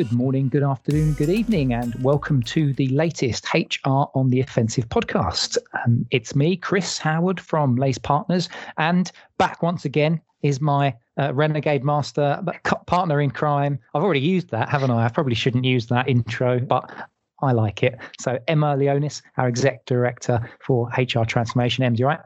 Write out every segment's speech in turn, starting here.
Good morning, good afternoon, good evening, and welcome to the latest HR on the Offensive podcast. Um, it's me, Chris Howard from Lace Partners, and back once again is my uh, renegade master partner in crime. I've already used that, haven't I? I probably shouldn't use that intro, but I like it. So, Emma Leonis, our exec director for HR transformation. Emma, you right?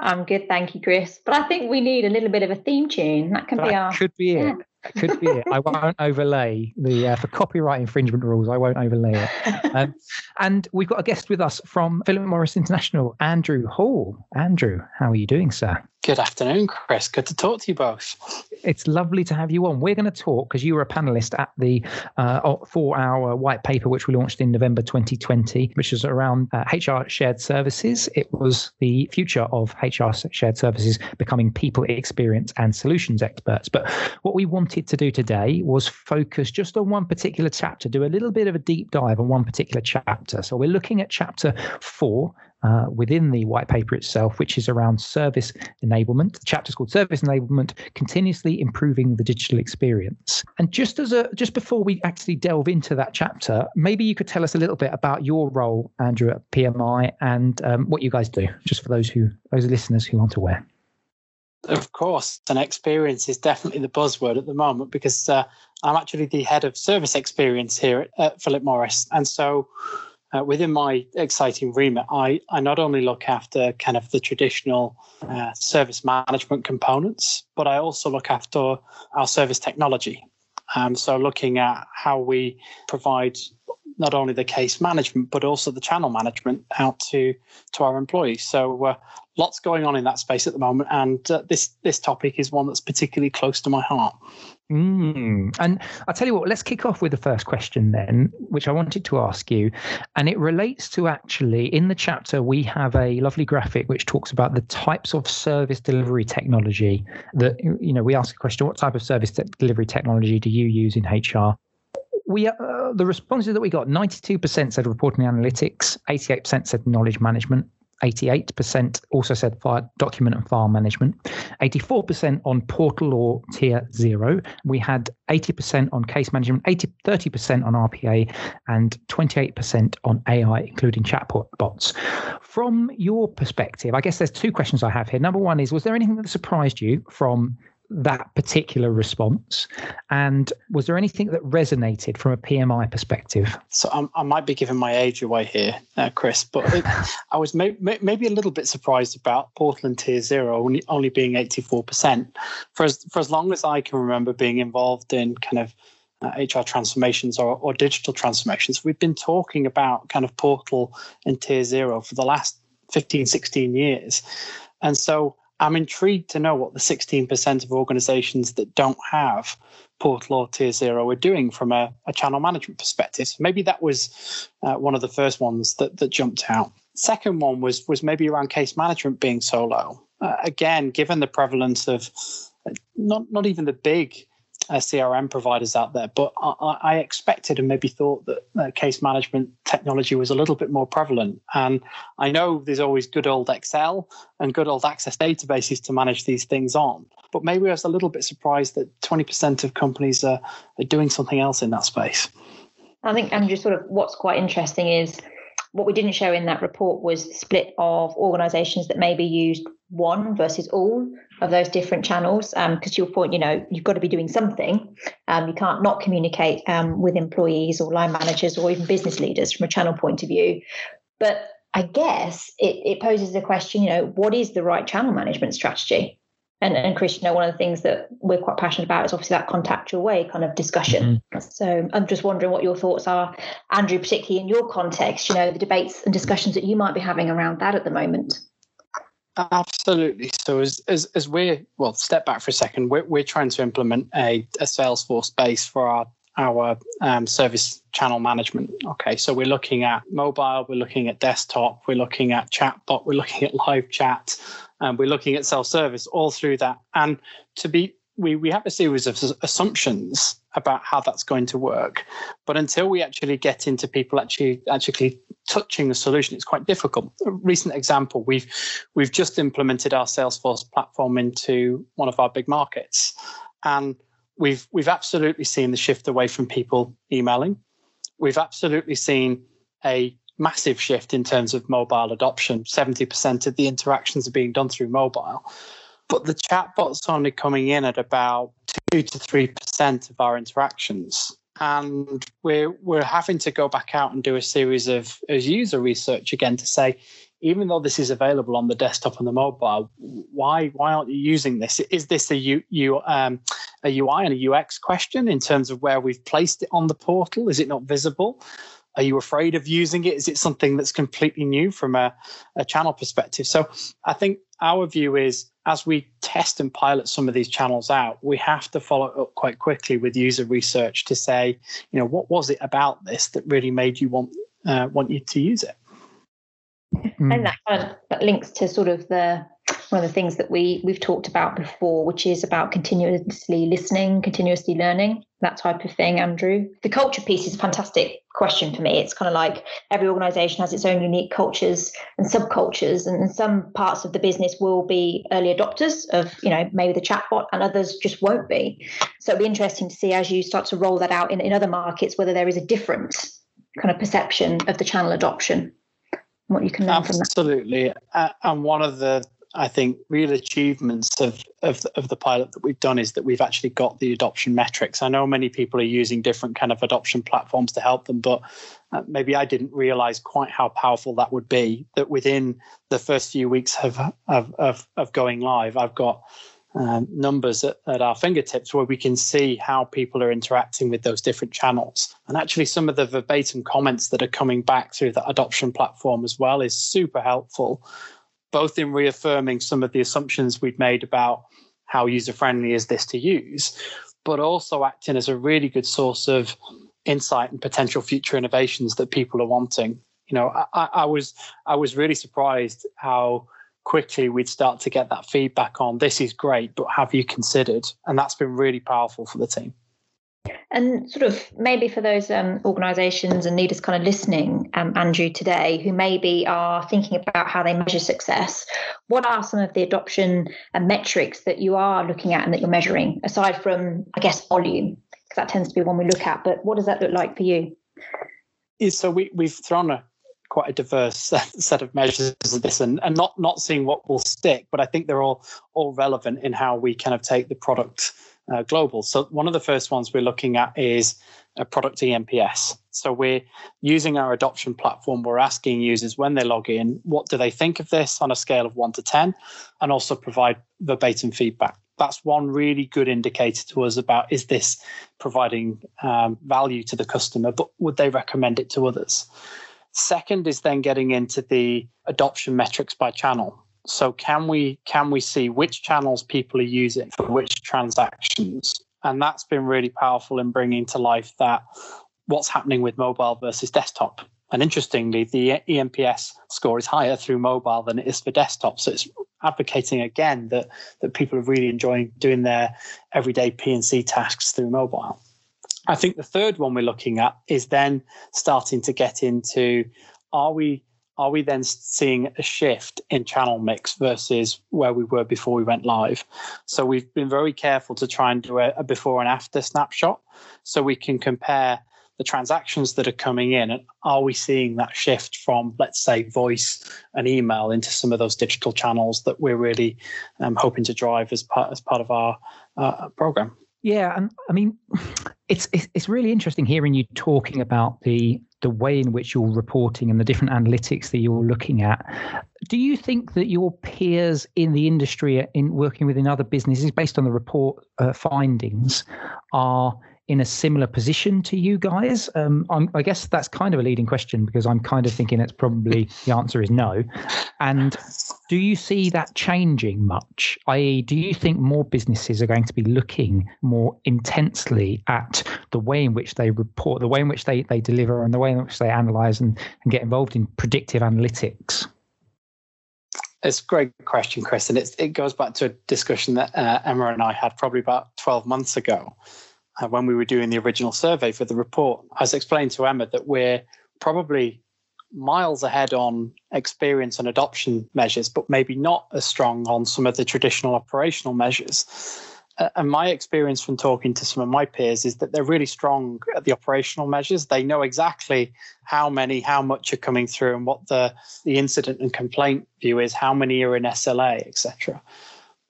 I'm good, thank you, Chris. But I think we need a little bit of a theme tune. That can that be our. Could be it. Could be it. I won't overlay the uh, for copyright infringement rules. I won't overlay it. Um, and we've got a guest with us from Philip Morris International, Andrew Hall. Andrew, how are you doing, sir? Good afternoon, Chris. Good to talk to you both. It's lovely to have you on. We're going to talk because you were a panelist at the uh, four hour white paper, which we launched in November 2020, which was around uh, HR shared services. It was the future of HR shared services becoming people experience and solutions experts. But what we wanted to do today was focus just on one particular chapter, do a little bit of a deep dive on one particular chapter. So we're looking at chapter four, uh, within the white paper itself, which is around service enablement. The chapter is called Service Enablement: Continuously Improving the Digital Experience. And just as a just before we actually delve into that chapter, maybe you could tell us a little bit about your role, Andrew, at PMI, and um, what you guys do, just for those who those listeners who aren't aware. Of course, an experience is definitely the buzzword at the moment because uh, I'm actually the head of service experience here at, at Philip Morris, and so uh, within my exciting remit, I, I not only look after kind of the traditional uh, service management components, but I also look after our service technology. Um, so, looking at how we provide not only the case management but also the channel management out to to our employees. So, uh, lots going on in that space at the moment, and uh, this this topic is one that's particularly close to my heart. Mm. And I'll tell you what, let's kick off with the first question then, which I wanted to ask you. And it relates to actually in the chapter, we have a lovely graphic which talks about the types of service delivery technology that, you know, we ask a question what type of service delivery technology do you use in HR? We uh, the responses that we got 92% said reporting analytics, 88% said knowledge management, 88% also said file, document and file management, 84% on portal or tier zero. We had 80% on case management, 80, 30% on RPA, and 28% on AI, including chatbot bots. From your perspective, I guess there's two questions I have here. Number one is Was there anything that surprised you from that particular response? And was there anything that resonated from a PMI perspective? So I'm, i might be giving my age away here, uh, Chris, but it, I was may, may, maybe a little bit surprised about Portal and Tier Zero only, only being 84%. For as, for as long as I can remember being involved in kind of uh, HR transformations or, or digital transformations, we've been talking about kind of Portal and Tier Zero for the last 15, 16 years. And so I'm intrigued to know what the 16% of organizations that don't have Portal or Tier Zero are doing from a, a channel management perspective. Maybe that was uh, one of the first ones that, that jumped out. Second one was was maybe around case management being so low. Uh, again, given the prevalence of uh, not not even the big uh, CRM providers out there, but I, I, expected and maybe thought that uh, case management technology was a little bit more prevalent. And I know there's always good old Excel and good old Access databases to manage these things on, but maybe I was a little bit surprised that 20% of companies are, are doing something else in that space. I think, Andrew, sort of what's quite interesting is what we didn't show in that report was the split of organizations that maybe used one versus all of those different channels. Because um, to your point, you know, you've got to be doing something. Um, you can't not communicate um, with employees or line managers or even business leaders from a channel point of view. But I guess it, it poses a question, you know, what is the right channel management strategy? And, and Chris, you know, one of the things that we're quite passionate about is obviously that contact your way kind of discussion. Mm-hmm. So I'm just wondering what your thoughts are, Andrew, particularly in your context, you know, the debates and discussions that you might be having around that at the moment. Absolutely. So as as as we're well, step back for a second. We're we're trying to implement a, a Salesforce base for our our um, service channel management. Okay, so we're looking at mobile, we're looking at desktop, we're looking at chatbot, we're looking at live chat, and we're looking at self-service all through that. And to be we, we have a series of assumptions about how that's going to work. But until we actually get into people actually actually touching the solution, it's quite difficult. A recent example, we've we've just implemented our Salesforce platform into one of our big markets. And we've we've absolutely seen the shift away from people emailing. We've absolutely seen a massive shift in terms of mobile adoption. 70% of the interactions are being done through mobile. But the chatbot's only coming in at about two to three percent of our interactions. And we're we're having to go back out and do a series of, of user research again to say, even though this is available on the desktop and the mobile, why why aren't you using this? Is this a U, U, um, a UI and a UX question in terms of where we've placed it on the portal? Is it not visible? Are you afraid of using it? Is it something that's completely new from a, a channel perspective? So I think our view is as we test and pilot some of these channels out, we have to follow up quite quickly with user research to say, you know, what was it about this that really made you want uh, want you to use it? Mm. And that kind of that links to sort of the one of the things that we we've talked about before, which is about continuously listening, continuously learning, that type of thing. Andrew, the culture piece is a fantastic question for me. It's kind of like every organisation has its own unique cultures and subcultures, and some parts of the business will be early adopters of you know maybe the chatbot, and others just won't be. So it'll be interesting to see as you start to roll that out in, in other markets whether there is a different kind of perception of the channel adoption what you can learn Absolutely. and one of the I think real achievements of, of of the pilot that we've done is that we've actually got the adoption metrics. I know many people are using different kind of adoption platforms to help them, but uh, maybe I didn't realize quite how powerful that would be. That within the first few weeks of of of, of going live, I've got um, numbers at, at, our fingertips where we can see how people are interacting with those different channels. And actually, some of the verbatim comments that are coming back through the adoption platform as well is super helpful both in reaffirming some of the assumptions we'd made about how user friendly is this to use, but also acting as a really good source of insight and potential future innovations that people are wanting. You know, I, I was I was really surprised how quickly we'd start to get that feedback on this is great, but have you considered? And that's been really powerful for the team. And sort of maybe for those um, organisations and leaders kind of listening, um, Andrew, today, who maybe are thinking about how they measure success, what are some of the adoption and metrics that you are looking at and that you're measuring, aside from, I guess, volume? Because that tends to be one we look at. But what does that look like for you? So we, we've thrown a quite a diverse set of measures of this and, and not not seeing what will stick but i think they're all all relevant in how we kind of take the product uh, global. So one of the first ones we're looking at is a product NPS So we're using our adoption platform. We're asking users when they log in, what do they think of this on a scale of one to 10, and also provide verbatim feedback. That's one really good indicator to us about is this providing um, value to the customer, but would they recommend it to others? Second is then getting into the adoption metrics by channel. So can we can we see which channels people are using for which transactions? And that's been really powerful in bringing to life that what's happening with mobile versus desktop. And interestingly, the eNPS score is higher through mobile than it is for desktop. So it's advocating again that that people are really enjoying doing their everyday P&C tasks through mobile. I think the third one we're looking at is then starting to get into are we are we then seeing a shift in channel mix versus where we were before we went live? So we've been very careful to try and do a, before and after snapshot so we can compare the transactions that are coming in and are we seeing that shift from let's say voice and email into some of those digital channels that we're really um, hoping to drive as part as part of our uh, program yeah and i mean it's it's really interesting hearing you talking about the the way in which you're reporting and the different analytics that you're looking at. Do you think that your peers in the industry, in working within other businesses, based on the report uh, findings, are in a similar position to you guys? Um, i guess that's kind of a leading question because I'm kind of thinking it's probably the answer is no. And do you see that changing much? I.e., do you think more businesses are going to be looking more intensely at the way in which they report, the way in which they, they deliver, and the way in which they analyze and, and get involved in predictive analytics? It's a great question, Chris, and it goes back to a discussion that uh, Emma and I had probably about 12 months ago uh, when we were doing the original survey for the report. I was explaining to Emma that we're probably miles ahead on experience and adoption measures, but maybe not as strong on some of the traditional operational measures. Uh, and my experience from talking to some of my peers is that they're really strong at the operational measures. They know exactly how many, how much are coming through, and what the the incident and complaint view is, how many are in SLA, etc.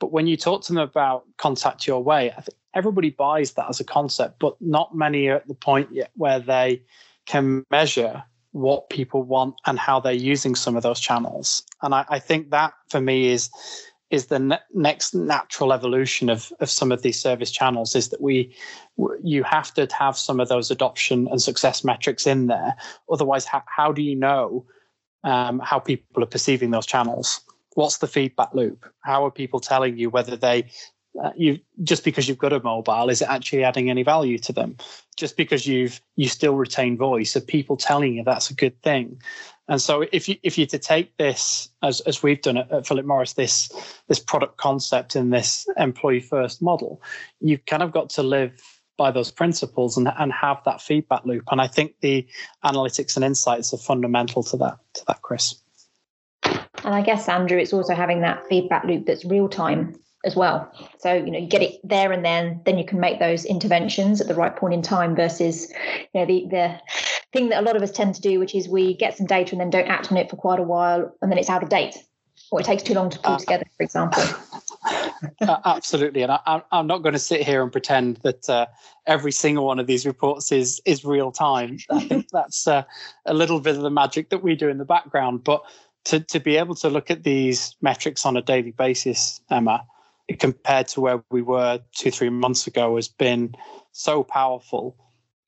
But when you talk to them about contact your way, I think everybody buys that as a concept, but not many are at the point yet where they can measure what people want and how they're using some of those channels. And I, I think that for me is is the ne- next natural evolution of, of some of these service channels is that we you have to have some of those adoption and success metrics in there. Otherwise how, how do you know um, how people are perceiving those channels? What's the feedback loop? How are people telling you whether they uh, you just because you've got a mobile is it actually adding any value to them? Just because you've you still retain voice of people telling you that's a good thing? And so if you if you to take this as as we've done at, at Philip Morris this this product concept in this employee first model you've kind of got to live by those principles and, and have that feedback loop. And i think the analytics and insights are fundamental to that to that chris. And i guess andrew it's also having that feedback loop that's real time as well. So, you know, you get it there and then, then you can make those interventions at the right point in time versus, you know, the, the thing that a lot of us tend to do, which is we get some data and then don't act on it for quite a while and then it's out of date or it takes too long to pull uh, together, for example. uh, absolutely. And I, am not going to sit here and pretend that uh, every single one of these reports is, is real time. I think that's uh, a little bit of the magic that we do in the background. But to, to be able to look at these metrics on a daily basis, Emma, compared to where we were two, three months ago has been so powerful.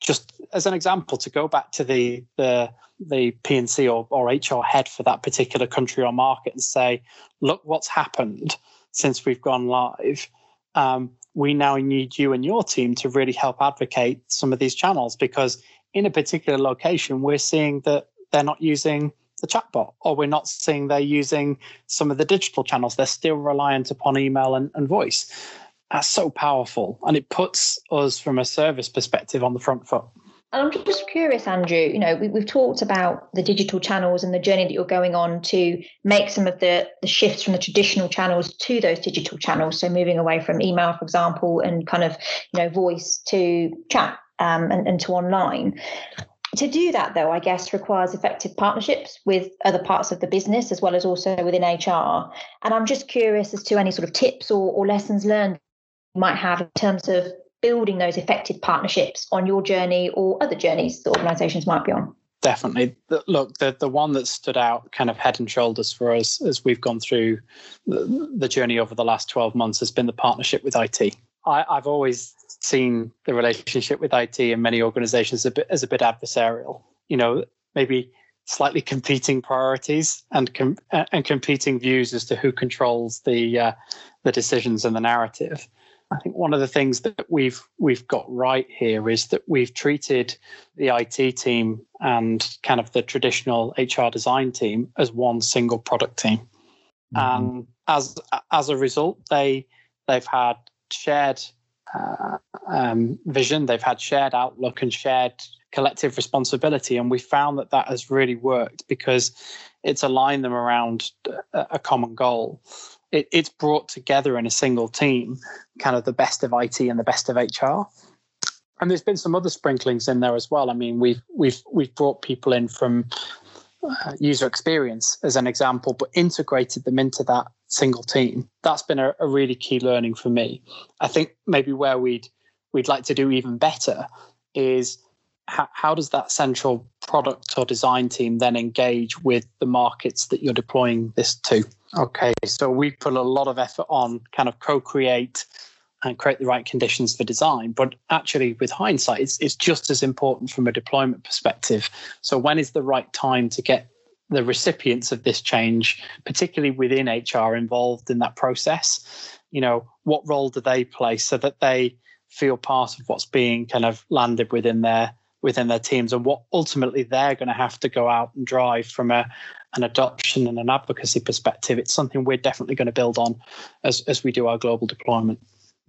Just as an example, to go back to the the the P&C or, or HR head for that particular country or market and say, look what's happened since we've gone live. Um, we now need you and your team to really help advocate some of these channels because in a particular location, we're seeing that they're not using the chatbot, or we're not seeing they're using some of the digital channels. They're still reliant upon email and, and voice. That's so powerful. And it puts us from a service perspective on the front foot. And I'm just curious, Andrew. You know, we, have talked about the digital channels and the journey that you're going on to make some of the, the shifts from the traditional channels to those digital channels. So moving away from email, for example, and kind of you know voice to chat um, and, and to online to do that though i guess requires effective partnerships with other parts of the business as well as also within hr and i'm just curious as to any sort of tips or, or lessons learned you might have in terms of building those effective partnerships on your journey or other journeys that organizations might be on. Definitely. Look the, the one that stood out kind of head and shoulders for us as we've gone through the, the journey over the last 12 months has been the partnership with IT I, i've always seen the relationship with IT in many organizations a bit, as a bit adversarial. You know, maybe slightly competing priorities and com- and competing views as to who controls the uh, the decisions and the narrative. I think one of the things that we've we've got right here is that we've treated the IT team and kind of the traditional HR design team as one single product team, mm-hmm. and as as a result, they they've had shared uh, um, vision. They've had shared outlook and shared collective responsibility, and we found that that has really worked because it's aligned them around a, common goal. It, it's brought together in a single team, kind of the best of IT and the best of HR. And there's been some other sprinklings in there as well. I mean, we've we've we've brought people in from uh, user experience as an example, but integrated them into that single team. That's been a, a really key learning for me. I think maybe where we'd we'd like to do even better is how, how does that central product or design team then engage with the markets that you're deploying this to? Okay, so we put a lot of effort on kind of co-create and create the right conditions for design. But actually, with hindsight, it's, it's just as important from a deployment perspective. So, when is the right time to get the recipients of this change, particularly within HR, involved in that process? You know, what role do they play so that they feel part of what's being kind of landed within their within their teams and what ultimately they're going to have to go out and drive from a an adoption and an advocacy perspective it's something we're definitely going to build on as as we do our global deployment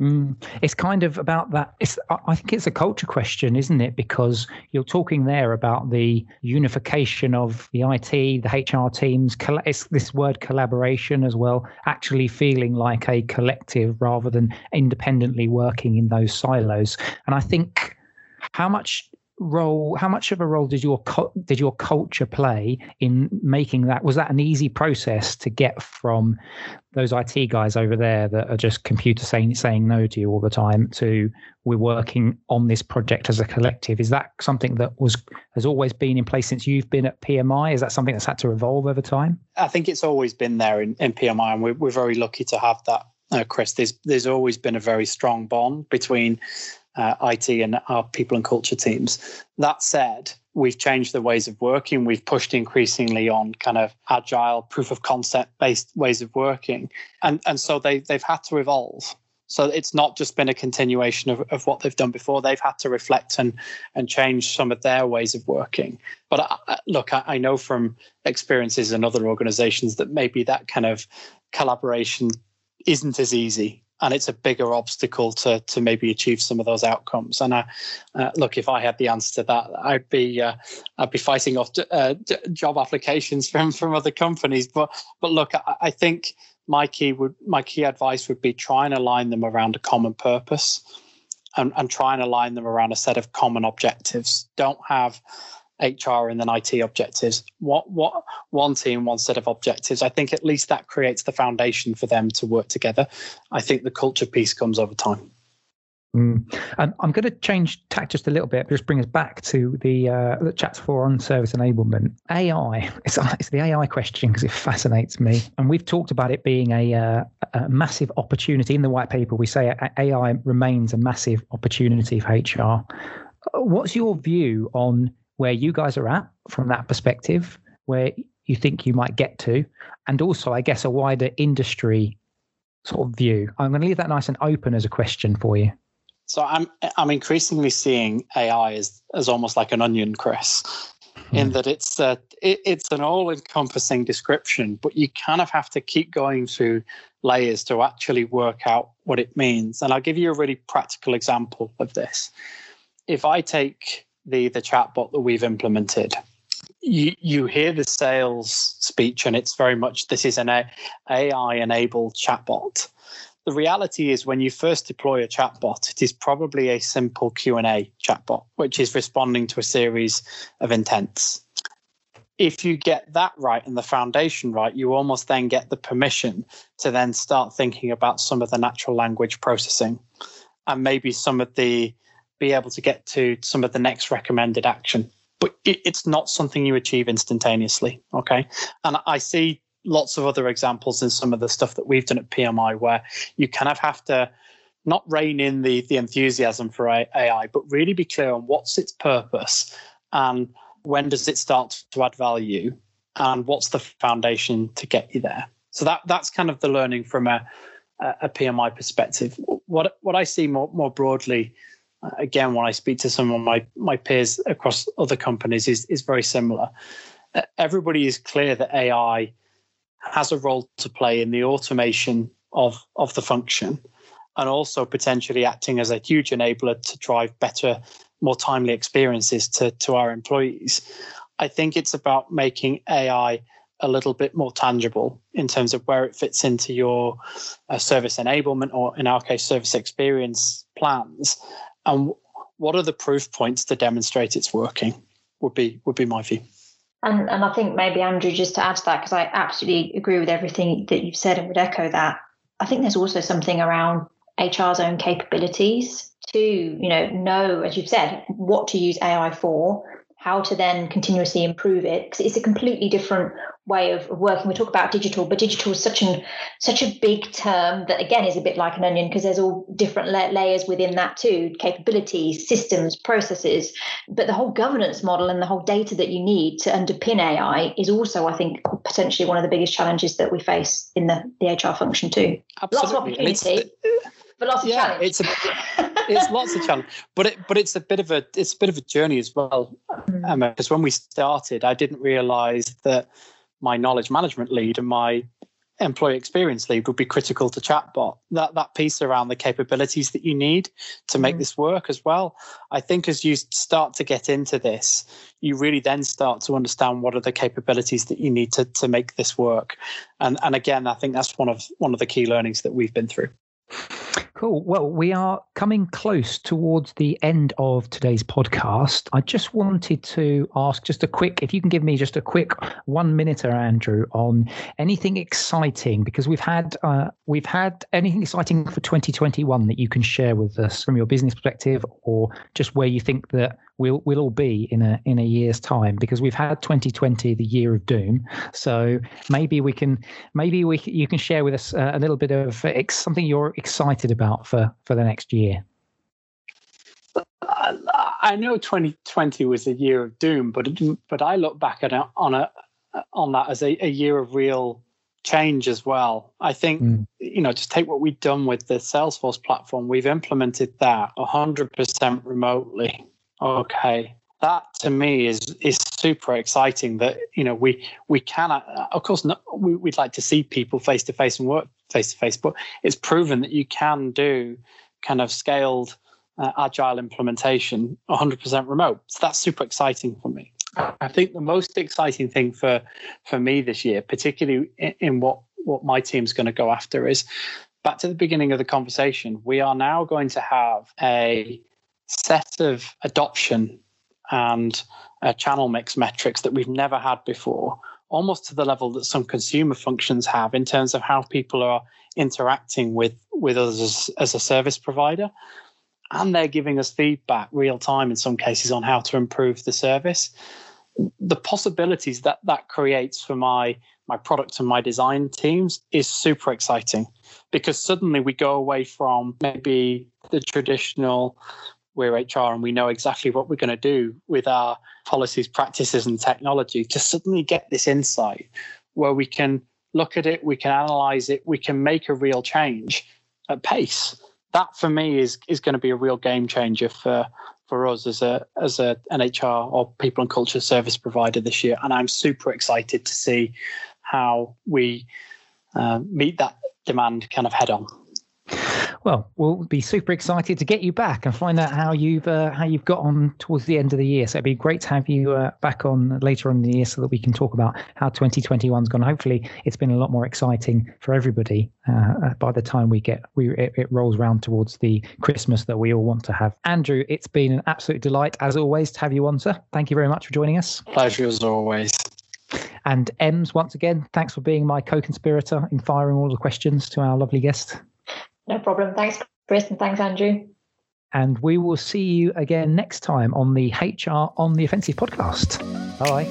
Mm. It's kind of about that. It's, I think it's a culture question, isn't it? Because you're talking there about the unification of the IT, the HR teams. It's this word collaboration as well, actually feeling like a collective rather than independently working in those silos. And I think how much role how much of a role did your did your culture play in making that? Was that an easy process to get from those IT guys over there that are just computer saying saying no to you all the time to we're working on this project as a collective is that something that was has always been in place since you've been at PMI is that something that's had to evolve over time? I think it's always been there in, in PMI and we're, we're very lucky to have that uh, Chris. There's there's always been a very strong bond between uh, IT and our people and culture teams. That said, we've changed the ways of working. We've pushed increasingly on kind of agile, proof of concept based ways of working, and and so they they've had to evolve. So it's not just been a continuation of, of what they've done before. They've had to reflect and and change some of their ways of working. But I, look, I, I know from experiences in other organizations that maybe that kind of collaboration isn't as easy and it's a bigger obstacle to to maybe achieve some of those outcomes. And I, uh, look, if I had the answer to that, I'd be uh, I'd be fighting off uh, job applications from from other companies. But but look, I, I, think my key would my key advice would be try and align them around a common purpose, and and try and align them around a set of common objectives. Don't have HR and then IT objectives. What what one team, one set of objectives. I think at least that creates the foundation for them to work together. I think the culture piece comes over time. Mm. I'm going to change tack just a little bit, just bring us back to the, uh, the on service enablement. AI, it's, it's the AI question because it fascinates me. And we've talked about it being a, uh, a massive opportunity. In the white paper, we say AI remains a massive opportunity for HR. What's your view on where you guys are at from that perspective, where you think you might get to, and also, I guess, a wider industry sort of view. I'm going to leave that nice and open as a question for you. So I'm I'm increasingly seeing AI as as almost like an onion, Chris, hmm. in that it's a, it, it's an all-encompassing description, but you kind of have to keep going through layers to actually work out what it means. And I'll give you a really practical example of this. If I take the the chatbot that we've implemented, you you hear the sales speech, and it's very much this is an AI enabled chatbot. The reality is, when you first deploy a chatbot, it is probably a simple Q and A chatbot, which is responding to a series of intents. If you get that right and the foundation right, you almost then get the permission to then start thinking about some of the natural language processing and maybe some of the be able to get to some of the next recommended action. But it, it's not something you achieve instantaneously. Okay. And I see lots of other examples in some of the stuff that we've done at PMI where you kind of have to not rein in the, the enthusiasm for AI, but really be clear on what's its purpose and when does it start to add value and what's the foundation to get you there. So that that's kind of the learning from a, a PMI perspective. What what I see more more broadly again, when I speak to some of my my peers across other companies, is is very similar. Uh, everybody is clear that AI has a role to play in the automation of of the function, and also potentially acting as a huge enabler to drive better, more timely experiences to to our employees. I think it's about making AI a little bit more tangible in terms of where it fits into your uh, service enablement or in our case service experience plans and what are the proof points to demonstrate it's working? Would be would be my view. And and i think maybe andrew just to add to that because i absolutely agree with everything that you've said and would echo that i think there's also something around hr's own capabilities to you know know as you've said what to use ai for how to then continuously improve it because it's a completely different way of working. We talk about digital, but digital is such an such a big term that again is a bit like an onion because there's all different la- layers within that too, capabilities, systems, processes. But the whole governance model and the whole data that you need to underpin AI is also, I think, potentially one of the biggest challenges that we face in the, the HR function too. Absolutely. Lots of opportunity, but lots of yeah, challenge. it's a it's lots of challenge, but it but it's a bit of a it's a bit of a journey as well. Mm. Because when we started, I didn't realize that my knowledge management lead and my employee experience lead would be critical to chatbot that that piece around the capabilities that you need to make Mhm. this work as well i think as you start to get into this you really then start to understand what are the capabilities that you need to to make this work and and again i think that's one of one of the key learnings that we've been through Cool. Well, we are coming close towards the end of today's podcast. I just wanted to ask just a quick, if you can give me just a quick one minute, Andrew, on anything exciting because we've had uh, we've had anything exciting for 2021 that you can share with us from your business perspective, or just where you think that we'll we'll all be in a in a year's time because we've had 2020 the year of doom so maybe we can maybe we you can share with us uh, a little bit of something you're excited about for for the next year I I know 2020 was a year of doom, but but I look back at it on a on that as a, a year of real change as well. I think Mm. you know just take what we've done with the Salesforce platform. We've implemented that 100% remotely. Okay, that to me is is super exciting. That you know we we can uh, of course not, we, we'd like to see people face to face and work face to face, but it's proven that you can do kind of scaled uh, agile implementation 100% remote. So that's super exciting for me. I think the most exciting thing for for me this year, particularly in, in what what my team's going to go after, is back to the beginning of the conversation. We are now going to have a set of adoption and uh, channel mix metrics that we've never had before, almost to the level that some consumer functions have in terms of how people are interacting with with us as, as a service provider. And they're giving us feedback real time in some cases on how to improve the service. The possibilities that that creates for my my product and my design teams is super exciting because suddenly we go away from maybe the traditional we're HR and we know exactly what we're going to do with our policies, practices, and technology to suddenly get this insight where we can look at it, we can analyze it, we can make a real change at pace. That for me is is going to be a real game changer for for us as a as a an HR or people and culture service provider this year, and I'm super excited to see how we uh, meet that demand kind of head on. Well, we'll be super excited to get you back and find out how you've uh, how you've got on towards the end of the year. So it'd be great to have you uh, back on later on in the year so that we can talk about how 2021's gone. Hopefully, it's been a lot more exciting for everybody uh, by the time we get we it, it rolls around towards the Christmas that we all want to have. Andrew, it's been an absolute delight as always to have you on, sir. Thank you very much for joining us. Pleasure as always. And Ems, once again, thanks for being my co-conspirator in firing all the questions to our lovely guest. No problem. Thanks, Chris, and thanks, Andrew. And we will see you again next time on the HR on the Offensive podcast. Bye.